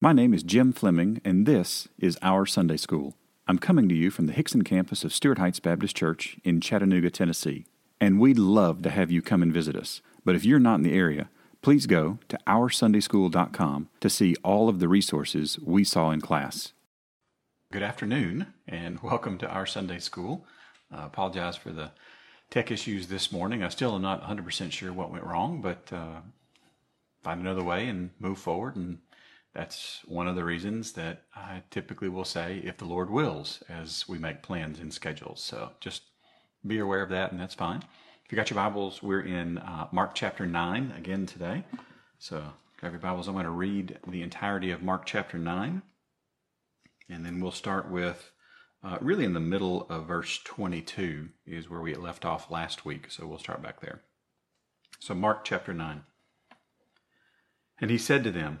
My name is Jim Fleming, and this is Our Sunday School. I'm coming to you from the Hixson campus of Stuart Heights Baptist Church in Chattanooga, Tennessee. And we'd love to have you come and visit us. But if you're not in the area, please go to OurSundaySchool.com to see all of the resources we saw in class. Good afternoon, and welcome to Our Sunday School. I apologize for the tech issues this morning. I still am not 100% sure what went wrong, but uh, find another way and move forward and that's one of the reasons that I typically will say, if the Lord wills, as we make plans and schedules. So just be aware of that, and that's fine. If you got your Bibles, we're in uh, Mark chapter 9 again today. So, grab your Bibles. I'm going to read the entirety of Mark chapter 9, and then we'll start with uh, really in the middle of verse 22 is where we left off last week. So, we'll start back there. So, Mark chapter 9. And he said to them,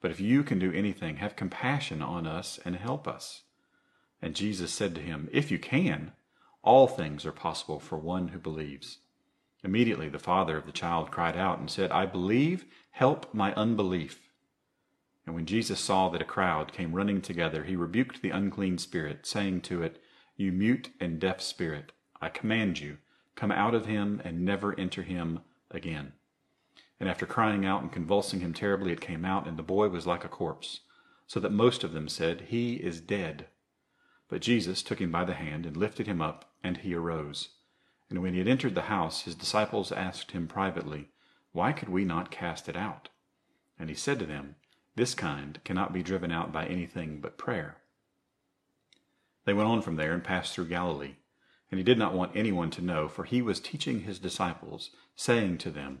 But if you can do anything, have compassion on us and help us. And Jesus said to him, If you can, all things are possible for one who believes. Immediately the father of the child cried out and said, I believe, help my unbelief. And when Jesus saw that a crowd came running together, he rebuked the unclean spirit, saying to it, You mute and deaf spirit, I command you, come out of him and never enter him again. And after crying out and convulsing him terribly, it came out, and the boy was like a corpse, so that most of them said, He is dead. But Jesus took him by the hand and lifted him up, and he arose. And when he had entered the house, his disciples asked him privately, Why could we not cast it out? And he said to them, This kind cannot be driven out by anything but prayer. They went on from there and passed through Galilee. And he did not want anyone to know, for he was teaching his disciples, saying to them,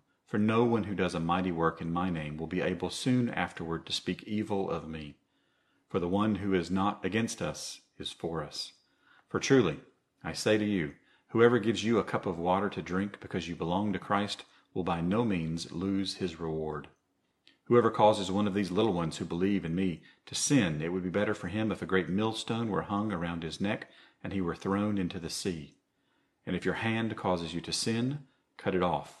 for no one who does a mighty work in my name will be able soon afterward to speak evil of me. For the one who is not against us is for us. For truly, I say to you, whoever gives you a cup of water to drink because you belong to Christ will by no means lose his reward. Whoever causes one of these little ones who believe in me to sin, it would be better for him if a great millstone were hung around his neck and he were thrown into the sea. And if your hand causes you to sin, cut it off.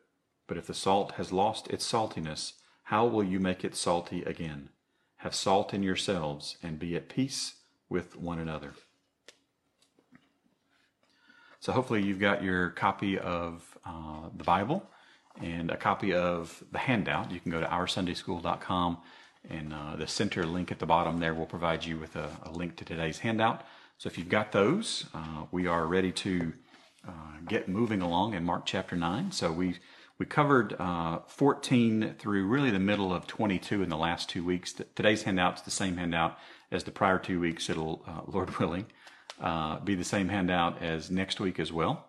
but if the salt has lost its saltiness, how will you make it salty again? Have salt in yourselves and be at peace with one another. So hopefully you've got your copy of uh, the Bible and a copy of the handout. You can go to oursundayschool.com and uh, the center link at the bottom there will provide you with a, a link to today's handout. So if you've got those, uh, we are ready to uh, get moving along in Mark chapter 9. So we we covered uh, 14 through really the middle of 22 in the last two weeks. Today's handout's the same handout as the prior two weeks. It'll, uh, Lord willing, uh, be the same handout as next week as well.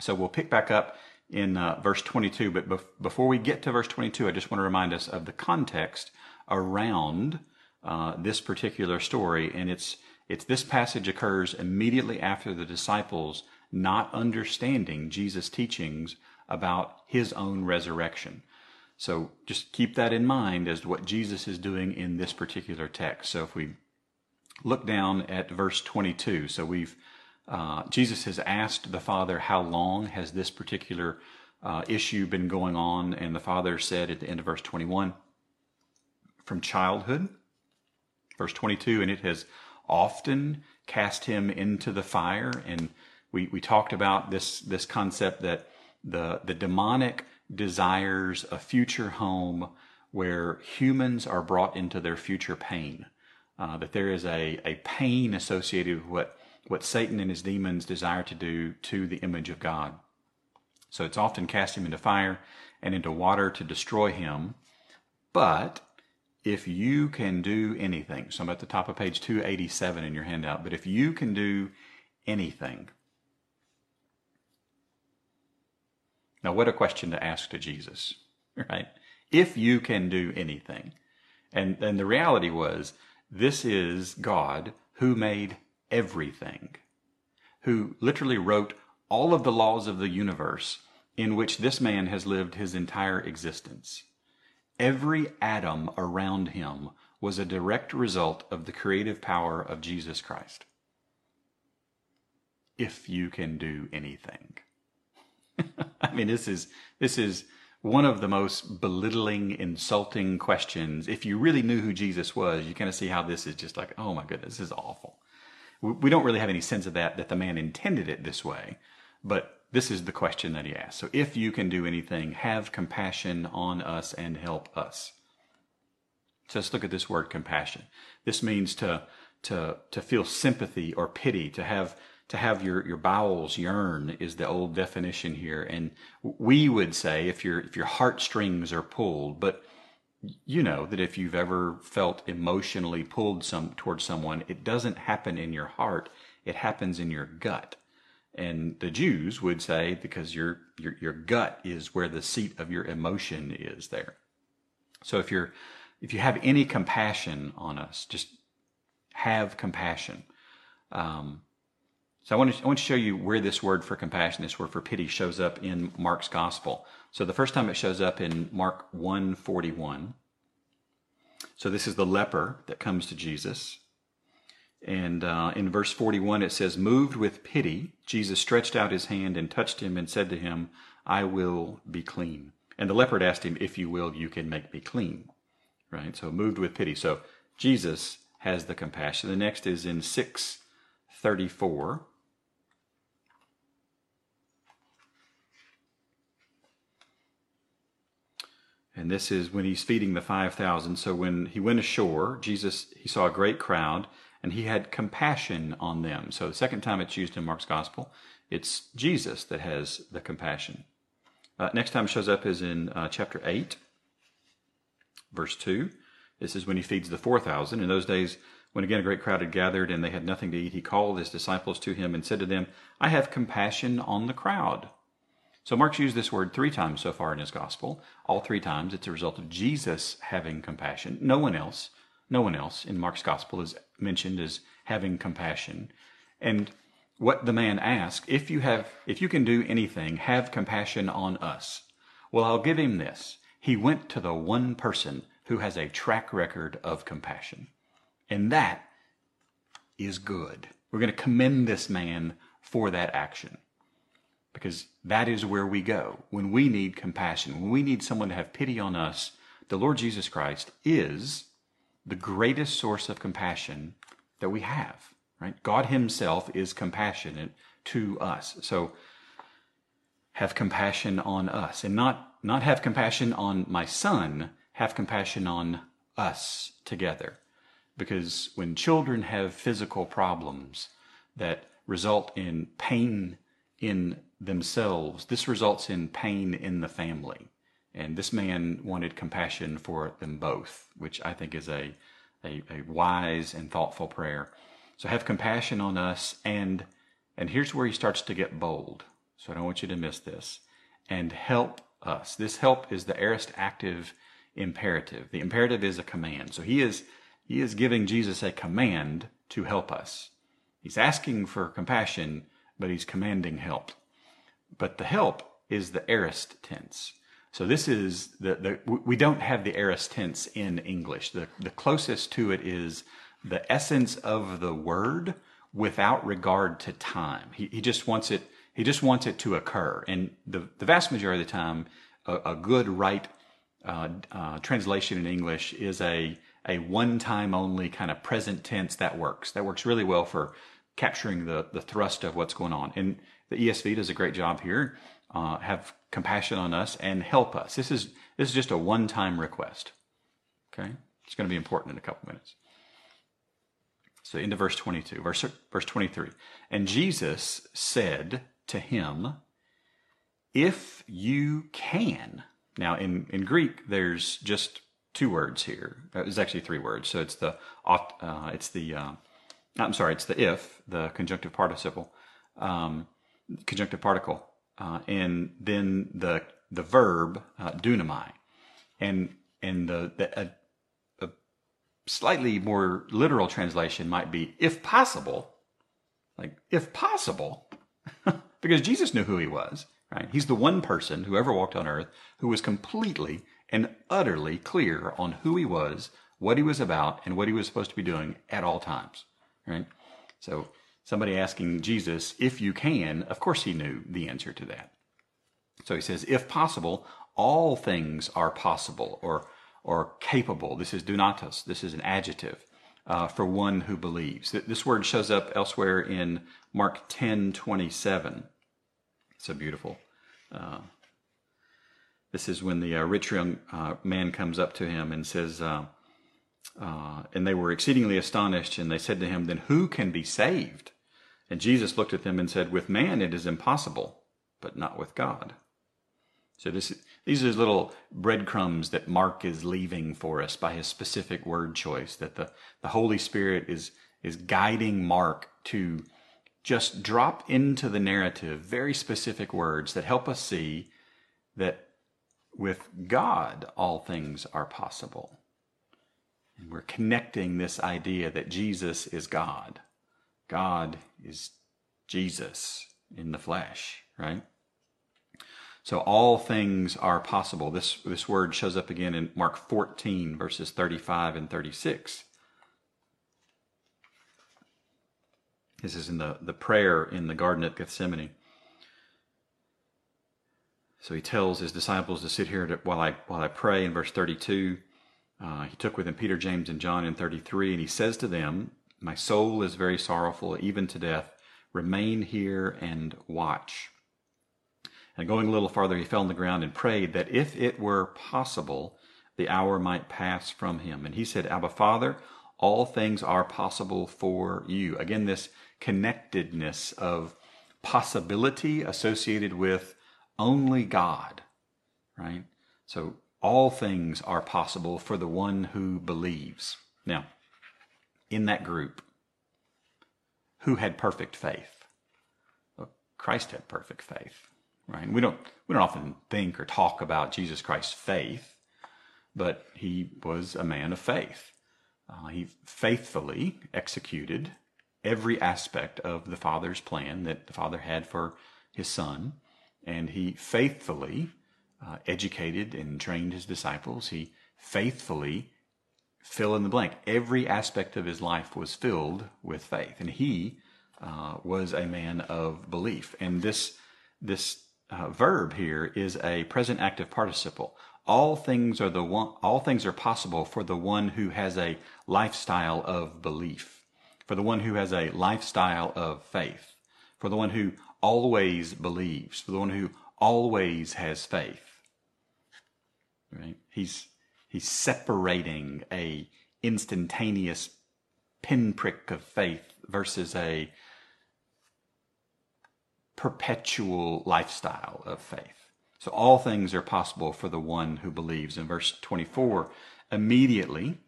So we'll pick back up in uh, verse 22. But bef- before we get to verse 22, I just want to remind us of the context around uh, this particular story. And it's, it's this passage occurs immediately after the disciples not understanding Jesus' teachings about his own resurrection. So just keep that in mind as to what Jesus is doing in this particular text. So if we look down at verse 22. So we've uh, Jesus has asked the Father, "How long has this particular uh, issue been going on?" And the Father said at the end of verse 21, "From childhood." Verse 22, and it has often cast him into the fire. And we, we talked about this this concept that the the demonic desires a future home where humans are brought into their future pain uh, that there is a, a pain associated with what, what Satan and his demons desire to do to the image of God. So it's often cast him into fire and into water to destroy him. But if you can do anything, so I'm at the top of page 287 in your handout, but if you can do anything, now what a question to ask to Jesus, right? If you can do anything. And, and the reality was, this is God who made everything, who literally wrote all of the laws of the universe in which this man has lived his entire existence. Every atom around him was a direct result of the creative power of Jesus Christ. If you can do anything. I mean, this is, this is, one of the most belittling, insulting questions. If you really knew who Jesus was, you kind of see how this is just like, oh my goodness, this is awful. We don't really have any sense of that, that the man intended it this way, but this is the question that he asked. So if you can do anything, have compassion on us and help us. So let's look at this word compassion. This means to, to, to feel sympathy or pity, to have to have your, your bowels yearn is the old definition here. And we would say if your, if your heartstrings are pulled, but you know that if you've ever felt emotionally pulled some towards someone, it doesn't happen in your heart. It happens in your gut. And the Jews would say because your, your, your gut is where the seat of your emotion is there. So if you're, if you have any compassion on us, just have compassion. Um, so I want, to, I want to show you where this word for compassion, this word for pity, shows up in Mark's gospel. So the first time it shows up in Mark 141. So this is the leper that comes to Jesus. And uh, in verse 41, it says, Moved with pity, Jesus stretched out his hand and touched him and said to him, I will be clean. And the leopard asked him, If you will, you can make me clean. Right? So moved with pity. So Jesus has the compassion. The next is in 634. And this is when he's feeding the 5,000. So when he went ashore, Jesus, he saw a great crowd and he had compassion on them. So the second time it's used in Mark's gospel, it's Jesus that has the compassion. Uh, next time it shows up is in uh, chapter 8, verse 2. This is when he feeds the 4,000. In those days, when again a great crowd had gathered and they had nothing to eat, he called his disciples to him and said to them, I have compassion on the crowd. So Mark's used this word three times so far in his gospel. All three times it's a result of Jesus having compassion. No one else, no one else in Mark's gospel is mentioned as having compassion. And what the man asked, if you have if you can do anything, have compassion on us. Well, I'll give him this. He went to the one person who has a track record of compassion. And that is good. We're going to commend this man for that action because that is where we go. When we need compassion, when we need someone to have pity on us, the Lord Jesus Christ is the greatest source of compassion that we have right? God Himself is compassionate to us. So have compassion on us and not, not have compassion on my son, have compassion on us together. Because when children have physical problems that result in pain in themselves, this results in pain in the family. And this man wanted compassion for them both, which I think is a, a, a wise and thoughtful prayer. So have compassion on us and and here's where he starts to get bold. So I don't want you to miss this. And help us. This help is the aorist active imperative. The imperative is a command. So he is he is giving Jesus a command to help us. He's asking for compassion, but he's commanding help. But the help is the aorist tense. So this is the, the we don't have the aorist tense in English. The the closest to it is the essence of the word without regard to time. He, he just wants it. He just wants it to occur. And the, the vast majority of the time, a, a good right uh, uh, translation in English is a a one time only kind of present tense that works. That works really well for capturing the the thrust of what's going on. And the ESV does a great job here. Uh, have compassion on us and help us. This is this is just a one time request. Okay, it's going to be important in a couple minutes. So into verse 22, verse, verse 23. And Jesus said to him, If you can. Now, in, in Greek, there's just two words here. It's actually three words. So it's the, uh, it's the, uh, I'm sorry, it's the if, the conjunctive participle, um, conjunctive particle, uh, and then the, the verb, uh, dunamai. And, and the, the slightly more literal translation might be if possible. Like, if possible. because Jesus knew who he was, right? He's the one person who ever walked on earth who was completely and utterly clear on who he was, what he was about, and what he was supposed to be doing at all times, right? So, somebody asking Jesus, if you can, of course he knew the answer to that. So he says, if possible, all things are possible, or or capable. This is dunatos. This is an adjective uh, for one who believes. This word shows up elsewhere in Mark 10 27. So beautiful. Uh, this is when the uh, rich young uh, man comes up to him and says, uh, and they were exceedingly astonished, and they said to him, Then who can be saved? And Jesus looked at them and said, With man it is impossible, but not with God. So this, these are little breadcrumbs that Mark is leaving for us by his specific word choice. That the, the Holy Spirit is is guiding Mark to just drop into the narrative very specific words that help us see that with God all things are possible. We're connecting this idea that Jesus is God. God is Jesus in the flesh, right? So all things are possible. This, this word shows up again in Mark 14, verses 35 and 36. This is in the, the prayer in the Garden at Gethsemane. So he tells his disciples to sit here to, while I while I pray in verse 32. Uh, he took with him Peter, James, and John in 33, and he says to them, My soul is very sorrowful, even to death. Remain here and watch. And going a little farther, he fell on the ground and prayed that if it were possible, the hour might pass from him. And he said, Abba, Father, all things are possible for you. Again, this connectedness of possibility associated with only God, right? So all things are possible for the one who believes. Now, in that group, who had perfect faith? Well, Christ had perfect faith, right? We don't we don't often think or talk about Jesus Christ's faith, but he was a man of faith. Uh, he faithfully executed every aspect of the Father's plan that the Father had for his Son, and he faithfully uh, educated and trained his disciples. He faithfully fill in the blank. Every aspect of his life was filled with faith, and he uh, was a man of belief. And this this uh, verb here is a present active participle. All things are the one. All things are possible for the one who has a lifestyle of belief, for the one who has a lifestyle of faith, for the one who always believes, for the one who always has faith. Right? He's he's separating a instantaneous pinprick of faith versus a perpetual lifestyle of faith. So all things are possible for the one who believes. In verse 24, immediately,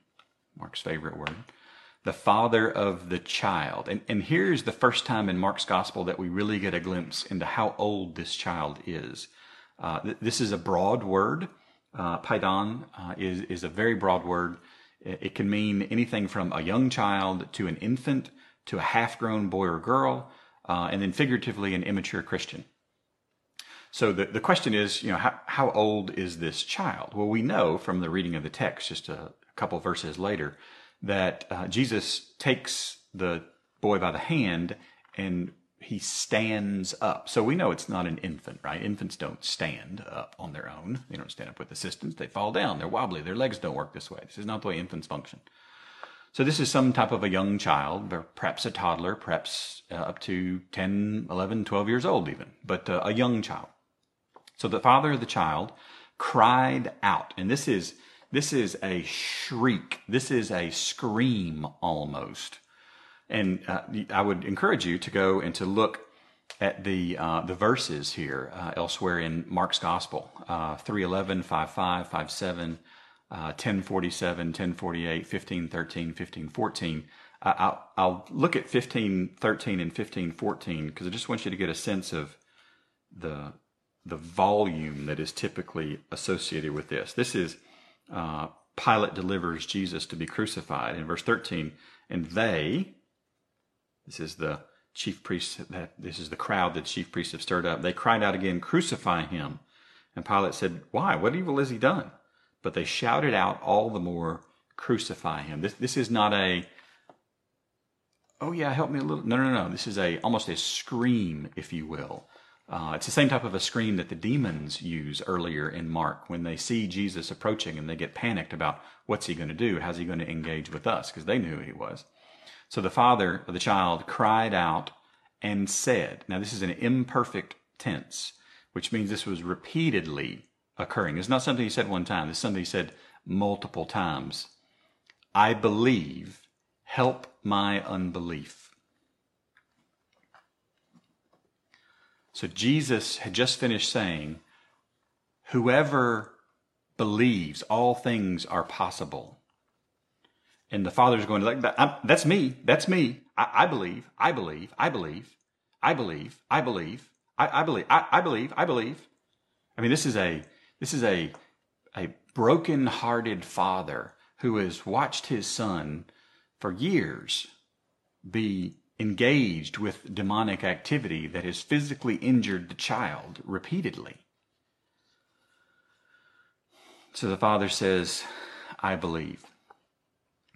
Mark's favorite word, the father of the child. And, and here's the first time in Mark's gospel that we really get a glimpse into how old this child is. Uh, th- this is a broad word. Uh, paidan uh, is, is a very broad word. It, can mean anything from a young child to an infant to a half grown boy or girl, uh, and then figuratively an immature Christian. So the, the question is, you know, how, how old is this child? Well, we know from the reading of the text just a couple verses later that uh, Jesus takes the boy by the hand and he stands up. So we know it's not an infant, right? Infants don't stand up on their own. They don't stand up with assistance. They fall down. They're wobbly. Their legs don't work this way. This is not the way infants function. So this is some type of a young child, perhaps a toddler, perhaps uh, up to 10, 11, 12 years old even, but uh, a young child. So the father of the child cried out, and this is this is a shriek. This is a scream almost. And uh, I would encourage you to go and to look at the uh, the verses here uh, elsewhere in Mark's Gospel, uh, 311, 55, 57, uh, 1047, 1048, 1513, 1514. I'll, I'll look at 1513 and 1514 because I just want you to get a sense of the the volume that is typically associated with this. This is uh, Pilate delivers Jesus to be crucified. In verse 13, and they, this is the chief priests, that this is the crowd that the chief priests have stirred up. They cried out again, Crucify him. And Pilate said, Why? What evil has he done? But they shouted out all the more, Crucify him. This, this is not a, oh yeah, help me a little. No, no, no. This is a almost a scream, if you will, uh, it's the same type of a scream that the demons use earlier in Mark when they see Jesus approaching and they get panicked about what's he going to do? How's he going to engage with us? Because they knew who he was. So the father of the child cried out and said, Now, this is an imperfect tense, which means this was repeatedly occurring. It's not something he said one time, it's something he said multiple times. I believe, help my unbelief. So Jesus had just finished saying, Whoever believes, all things are possible. And the Father's going to like that. that's me. That's me. I, believe. I believe. I believe. I believe. I believe. I, I believe. I, I believe. I believe. I mean, this is a this is a a broken-hearted father who has watched his son for years be engaged with demonic activity that has physically injured the child repeatedly. So the father says, I believe.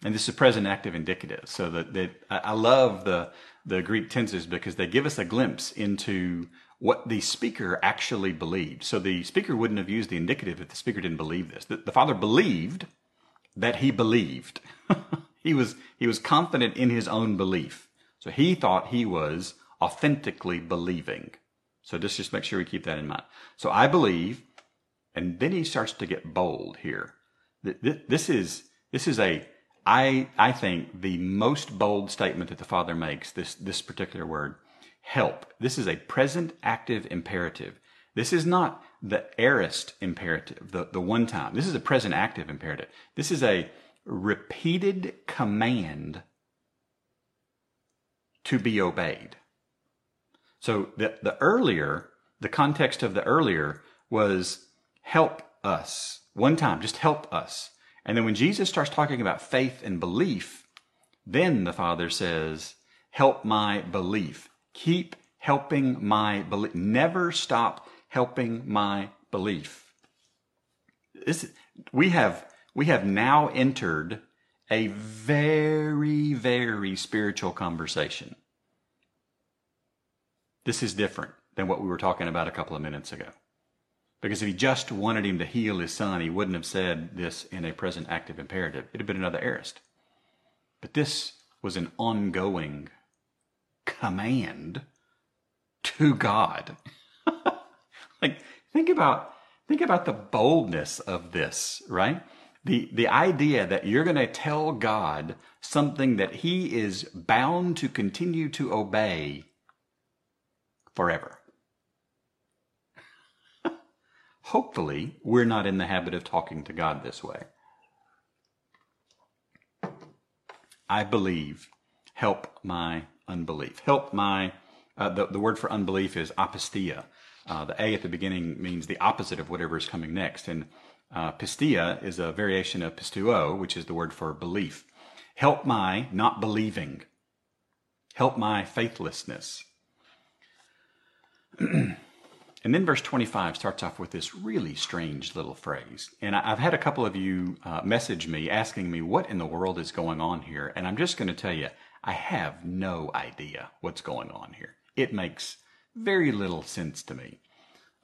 And this is present active indicative. So that, I love the the Greek tenses because they give us a glimpse into what the speaker actually believed. So the speaker wouldn't have used the indicative if the speaker didn't believe this. The, the father believed that he believed. he was he was confident in his own belief. So he thought he was authentically believing. So just just make sure we keep that in mind. So I believe, and then he starts to get bold here. This is this is a I I think the most bold statement that the father makes. This this particular word, help. This is a present active imperative. This is not the aorist imperative, the, the one time. This is a present active imperative. This is a repeated command to be obeyed. So the, the earlier, the context of the earlier was help us. One time, just help us. And then when Jesus starts talking about faith and belief, then the Father says, help my belief. Keep helping my belief. Never stop helping my belief. This, we have, we have now entered a very, very spiritual conversation. This is different than what we were talking about a couple of minutes ago. Because if he just wanted him to heal his son, he wouldn't have said this in a present active imperative. It'd have been another aorist. But this was an ongoing command to God. like think about think about the boldness of this, right? The the idea that you're going to tell God something that he is bound to continue to obey forever. Hopefully, we're not in the habit of talking to God this way. I believe, help my unbelief. Help my, uh, the, the word for unbelief is apistia. Uh, the A at the beginning means the opposite of whatever is coming next. And uh, pistia is a variation of pistuo, which is the word for belief. Help my not believing. Help my faithlessness. and then verse 25 starts off with this really strange little phrase. And I've had a couple of you uh, message me asking me what in the world is going on here. And I'm just going to tell you, I have no idea what's going on here. It makes very little sense to me.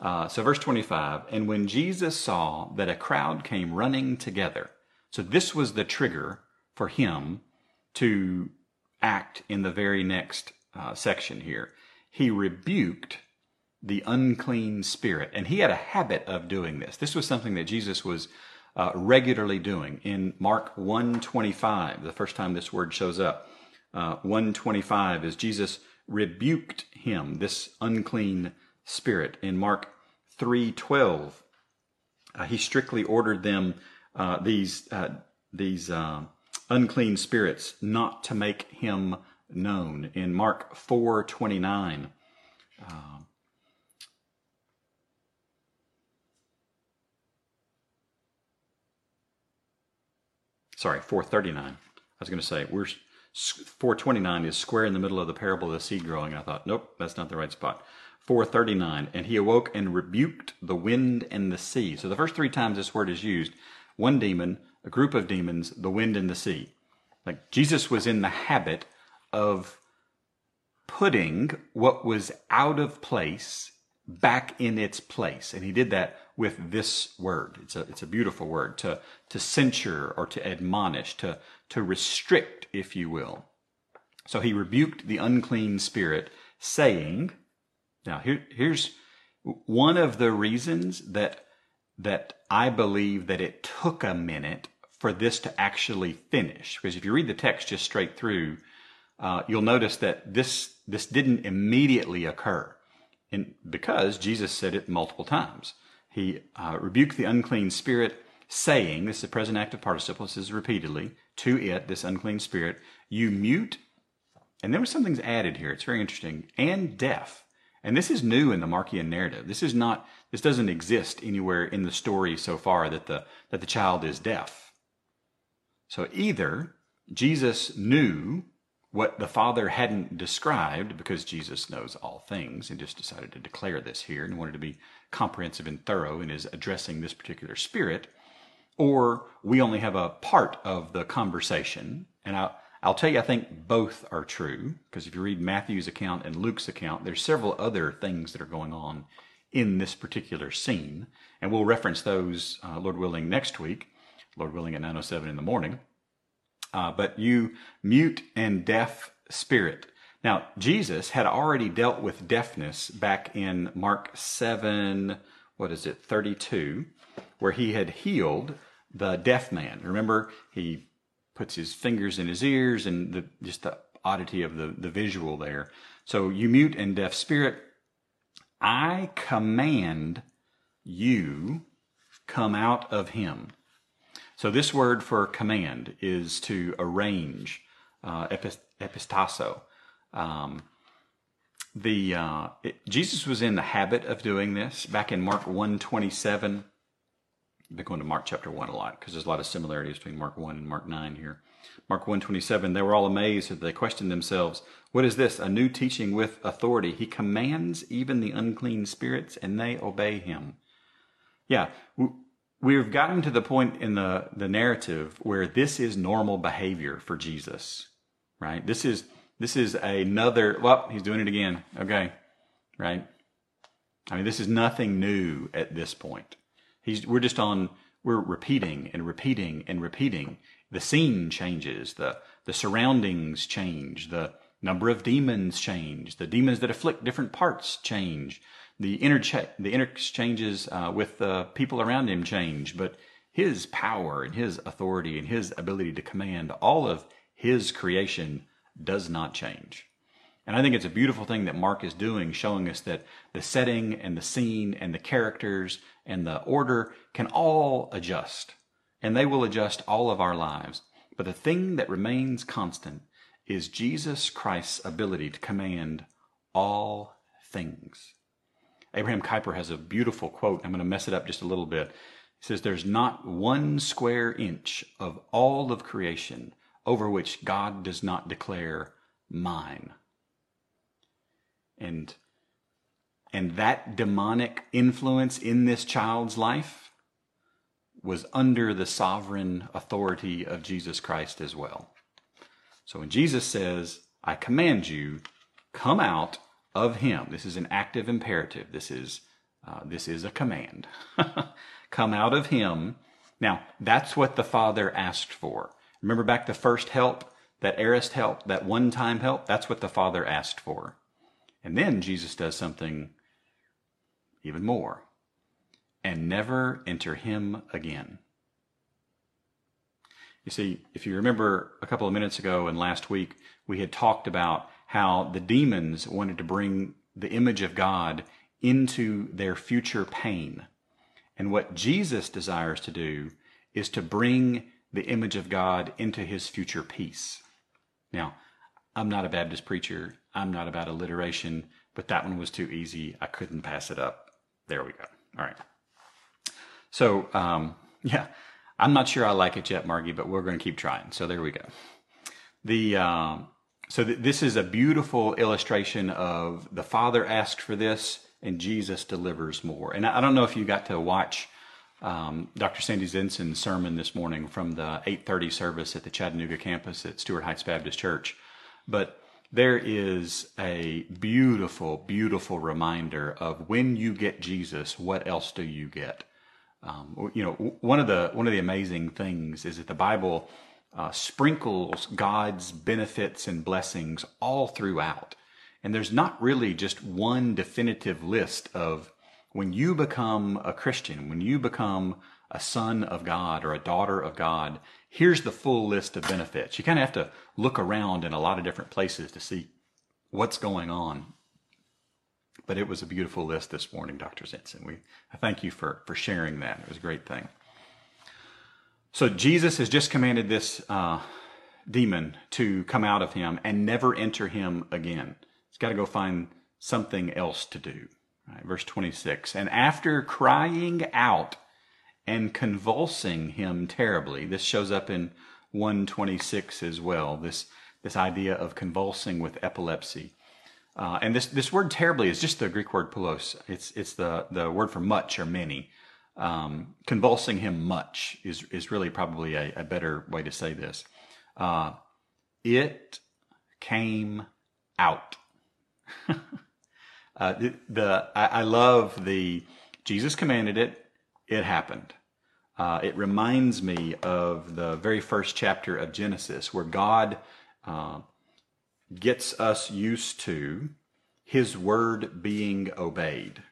Uh, so, verse 25, and when Jesus saw that a crowd came running together, so this was the trigger for him to act in the very next uh, section here. He rebuked the unclean spirit, and he had a habit of doing this. This was something that Jesus was uh, regularly doing. In Mark 125, the first time this word shows up, uh, 125 is Jesus rebuked him, this unclean spirit. In Mark 3:12, uh, he strictly ordered them uh, these uh, these uh, unclean spirits not to make him known. In Mark 4:29. Uh, sorry, 439. I was going to say, we're 429 is square in the middle of the parable of the seed growing. I thought, nope, that's not the right spot. 439, and he awoke and rebuked the wind and the sea. So the first three times this word is used, one demon, a group of demons, the wind and the sea. Like Jesus was in the habit of putting what was out of place back in its place. And he did that with this word. It's a, it's a beautiful word to, to censure or to admonish, to, to restrict, if you will. So he rebuked the unclean spirit, saying, now here, here's one of the reasons that, that I believe that it took a minute for this to actually finish. Because if you read the text just straight through, uh, you'll notice that this, this didn't immediately occur. And because Jesus said it multiple times. He uh, rebuked the unclean spirit, saying, this is a present active participle, this is repeatedly, to it, this unclean spirit, you mute, and there was something's added here, it's very interesting, and deaf. And this is new in the Markian narrative. This is not, this doesn't exist anywhere in the story so far that the, that the child is deaf. So either Jesus knew what the Father hadn't described because Jesus knows all things and just decided to declare this here and wanted to be comprehensive and thorough in his addressing this particular spirit, or we only have a part of the conversation. And I, I'll tell you, I think both are true because if you read Matthew's account and Luke's account, there's several other things that are going on in this particular scene, and we'll reference those, uh, Lord willing, next week. Lord willing, at 9:07 in the morning. Uh, but you mute and deaf spirit. Now, Jesus had already dealt with deafness back in Mark 7, what is it, 32, where he had healed the deaf man. Remember, he puts his fingers in his ears and the, just the oddity of the, the visual there. So you mute and deaf spirit, I command you come out of him. So this word for command is to arrange, uh, epistasso. Um, the uh, it, Jesus was in the habit of doing this back in Mark 127 been going to Mark chapter 1 a lot because there's a lot of similarities between Mark 1 and Mark 9 here. Mark 127, they were all amazed that they questioned themselves, What is this? A new teaching with authority. He commands even the unclean spirits and they obey him. Yeah, we've gotten to the point in the, the narrative where this is normal behavior for Jesus, right? This is, this is another, well, he's doing it again. Okay, right? I mean, this is nothing new at this point. He's, we're just on, we're repeating and repeating and repeating. The scene changes, the, the surroundings change, the number of demons change, the demons that afflict different parts change, the, intercha- the interchanges uh, with the people around him change, but his power and his authority and his ability to command all of his creation does not change. And I think it's a beautiful thing that Mark is doing, showing us that the setting and the scene and the characters and the order can all adjust. And they will adjust all of our lives. But the thing that remains constant is Jesus Christ's ability to command all things. Abraham Kuyper has a beautiful quote. I'm going to mess it up just a little bit. He says, There's not one square inch of all of creation over which God does not declare mine and and that demonic influence in this child's life was under the sovereign authority of Jesus Christ as well. So when Jesus says, I command you, come out of him, this is an active imperative. This is, uh, this is a command. come out of him. Now, that's what the Father asked for. Remember back the first help, that aorist help, that one time help? That's what the Father asked for. And then Jesus does something even more and never enter him again. You see, if you remember a couple of minutes ago and last week, we had talked about how the demons wanted to bring the image of God into their future pain. And what Jesus desires to do is to bring the image of God into his future peace. Now, I'm not a Baptist preacher. I'm not about alliteration, but that one was too easy. I couldn't pass it up. There we go. All right. So, um, yeah, I'm not sure I like it yet, Margie, but we're going to keep trying. So there we go. The um, so th- this is a beautiful illustration of the Father asked for this, and Jesus delivers more. And I, don't know if you got to watch um, Dr. Sandy Zinson's sermon this morning from the 8:30 service at the Chattanooga campus at Stuart Heights Baptist Church. But there is a beautiful, beautiful reminder of when you get Jesus, what else do you get? Um, you know, one of the one of the amazing things is that the Bible uh, sprinkles God's benefits and blessings all throughout, and there's not really just one definitive list of when you become a Christian, when you become a son of God or a daughter of God, here's the full list of benefits. You kind of have to look around in a lot of different places to see what's going on. But it was a beautiful list this morning, Dr. Zinson. We I thank you for, for sharing that. It was a great thing. So Jesus has just commanded this uh, demon to come out of him and never enter him again. He's got to go find something else to do. Right, verse 26. And after crying out and convulsing him terribly. This shows up in 126 as well. This this idea of convulsing with epilepsy. Uh, and this, this word terribly is just the Greek word poulos. It's, it's the, the word for much or many. Um, convulsing him much is, is really probably a, a, better way to say this. Uh, it came out. uh, the, the I, I, love the Jesus commanded it, it happened. Uh, it reminds me of the very first chapter of Genesis, where God uh, gets us used to His word being obeyed.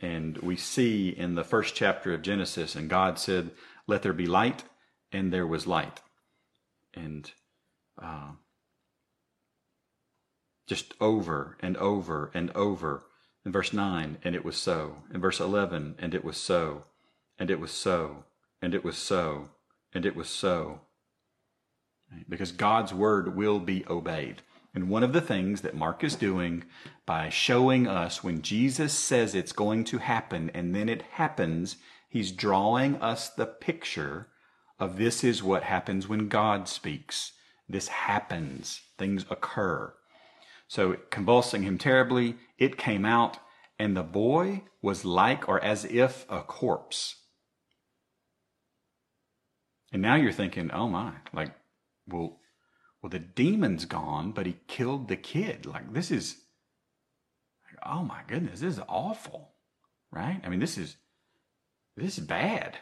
And we see in the first chapter of Genesis, and God said, Let there be light, and there was light. And uh, just over and over and over. In verse 9, and it was so. In verse 11, and it was so. And it was so. And it was so. And it was so. Because God's word will be obeyed. And one of the things that Mark is doing by showing us when Jesus says it's going to happen and then it happens, he's drawing us the picture of this is what happens when God speaks. This happens. Things occur. So, convulsing him terribly, it came out, and the boy was like or as if a corpse. And now you're thinking, oh my, like, well, well, the demon's gone, but he killed the kid. Like, this is, oh my goodness, this is awful, right? I mean, this is, this is bad.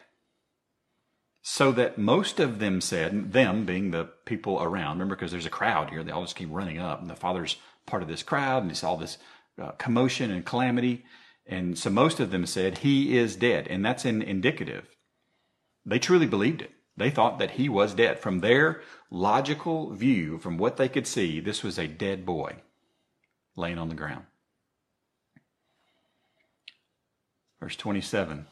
So that most of them said, them being the people around, remember, because there's a crowd here, they all just keep running up, and the father's part of this crowd, and it's all this uh, commotion and calamity. And so most of them said, He is dead. And that's an indicative. They truly believed it. They thought that he was dead. From their logical view, from what they could see, this was a dead boy laying on the ground. Verse 27.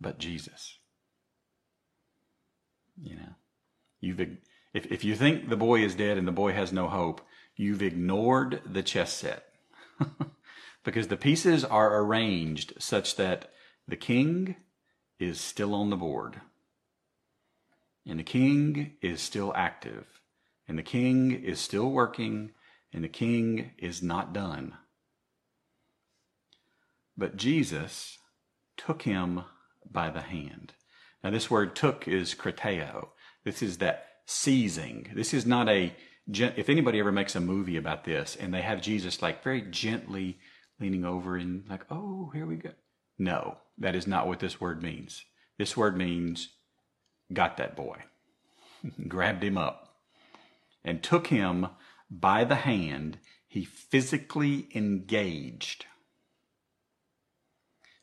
But Jesus. You know, you've if, if you think the boy is dead and the boy has no hope, you've ignored the chess set. because the pieces are arranged such that the king is still on the board. And the king is still active. And the king is still working. And the king is not done. But Jesus took him by the hand. Now, this word took is krateo. This is that seizing. This is not a, if anybody ever makes a movie about this and they have Jesus like very gently leaning over and like, oh, here we go. No, that is not what this word means. This word means got that boy, grabbed him up, and took him by the hand. He physically engaged.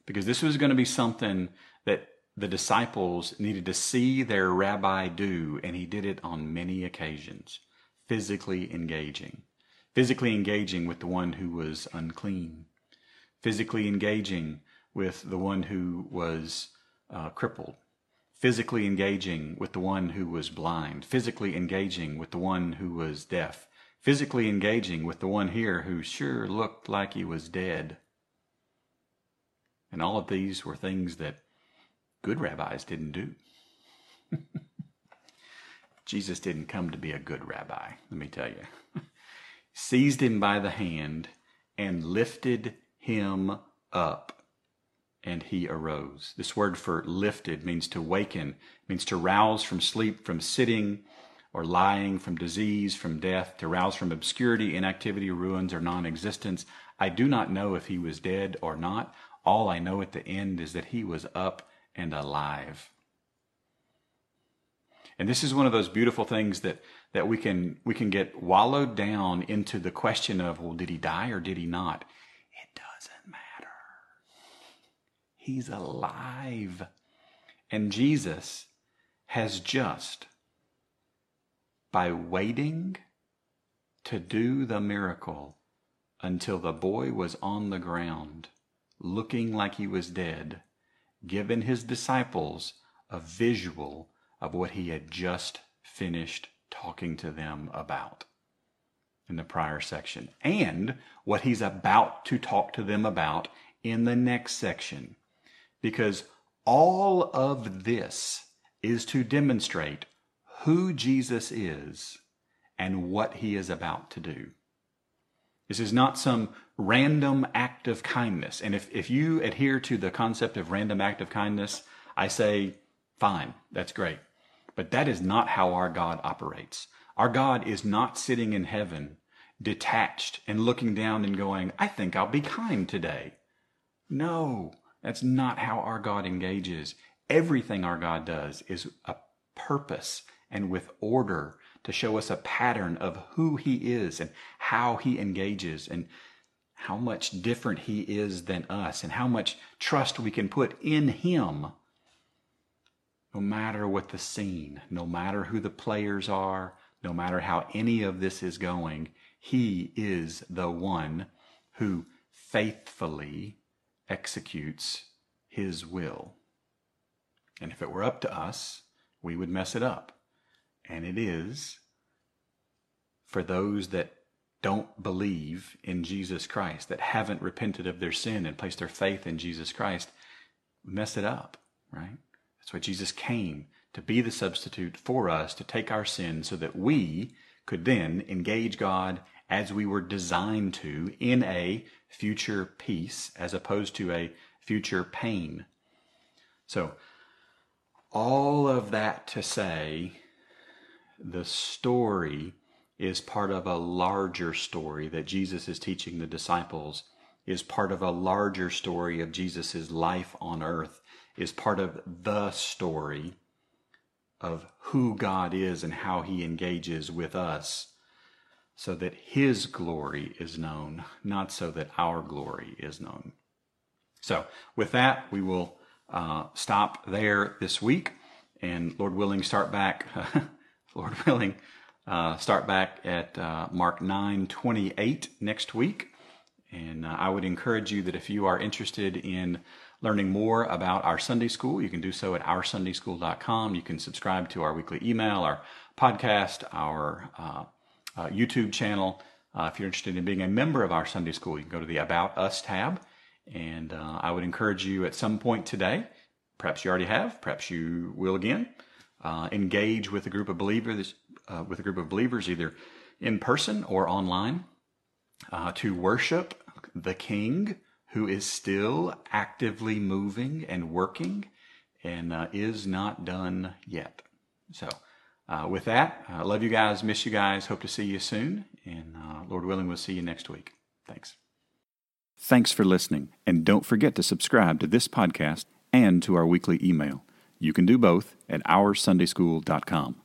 Because this was going to be something that the disciples needed to see their rabbi do, and he did it on many occasions, physically engaging. Physically engaging with the one who was unclean, physically engaging with the one who was uh, crippled, physically engaging with the one who was blind, physically engaging with the one who was deaf, physically engaging with the one here who sure looked like he was dead. And all of these were things that good rabbis didn't do. Jesus didn't come to be a good rabbi, let me tell you. Seized him by the hand and lifted him up, and he arose. This word for lifted means to waken, means to rouse from sleep, from sitting or lying, from disease, from death, to rouse from obscurity, inactivity, ruins, or non existence. I do not know if he was dead or not. All I know at the end is that he was up and alive. And this is one of those beautiful things that, that we can we can get wallowed down into the question of, well, did he die or did he not? It doesn't matter. He's alive. And Jesus has just, by waiting to do the miracle until the boy was on the ground, looking like he was dead, given his disciples a visual of what he had just finished talking to them about in the prior section and what he's about to talk to them about in the next section. Because all of this is to demonstrate who Jesus is and what he is about to do. This is not some random act of kindness. And if, if you adhere to the concept of random act of kindness, I say, fine, that's great. But that is not how our God operates. Our God is not sitting in heaven, detached and looking down and going, I think I'll be kind today. No, that's not how our God engages. Everything our God does is a purpose and with order to show us a pattern of who He is and how He engages and how much different He is than us and how much trust we can put in Him. No matter what the scene, no matter who the players are, no matter how any of this is going, He is the one who faithfully executes His will. And if it were up to us, we would mess it up. And it is for those that don't believe in Jesus Christ, that haven't repented of their sin and placed their faith in Jesus Christ, mess it up, right? That's why Jesus came to be the substitute for us, to take our sin so that we could then engage God as we were designed to in a future peace as opposed to a future pain. So, all of that to say, the story is part of a larger story that Jesus is teaching the disciples, is part of a larger story of Jesus' life on earth, is part of the story of who God is and how he engages with us so that his glory is known, not so that our glory is known. So, with that, we will uh, stop there this week, and Lord willing, start back. Lord willing, uh, start back at uh, Mark nine twenty eight next week. And uh, I would encourage you that if you are interested in learning more about our Sunday school, you can do so at oursundayschool.com. You can subscribe to our weekly email, our podcast, our uh, uh, YouTube channel. Uh, if you're interested in being a member of our Sunday school, you can go to the About Us tab. And I would encourage you at some point today, perhaps you already have, perhaps you will again, engage with a group of believers, with a group of believers either in person or online uh, to worship the King who is still actively moving and working and uh, is not done yet. So, uh, with that, I love you guys, miss you guys, hope to see you soon, and uh, Lord willing, we'll see you next week. Thanks. Thanks for listening, and don't forget to subscribe to this podcast and to our weekly email. You can do both at oursundayschool.com.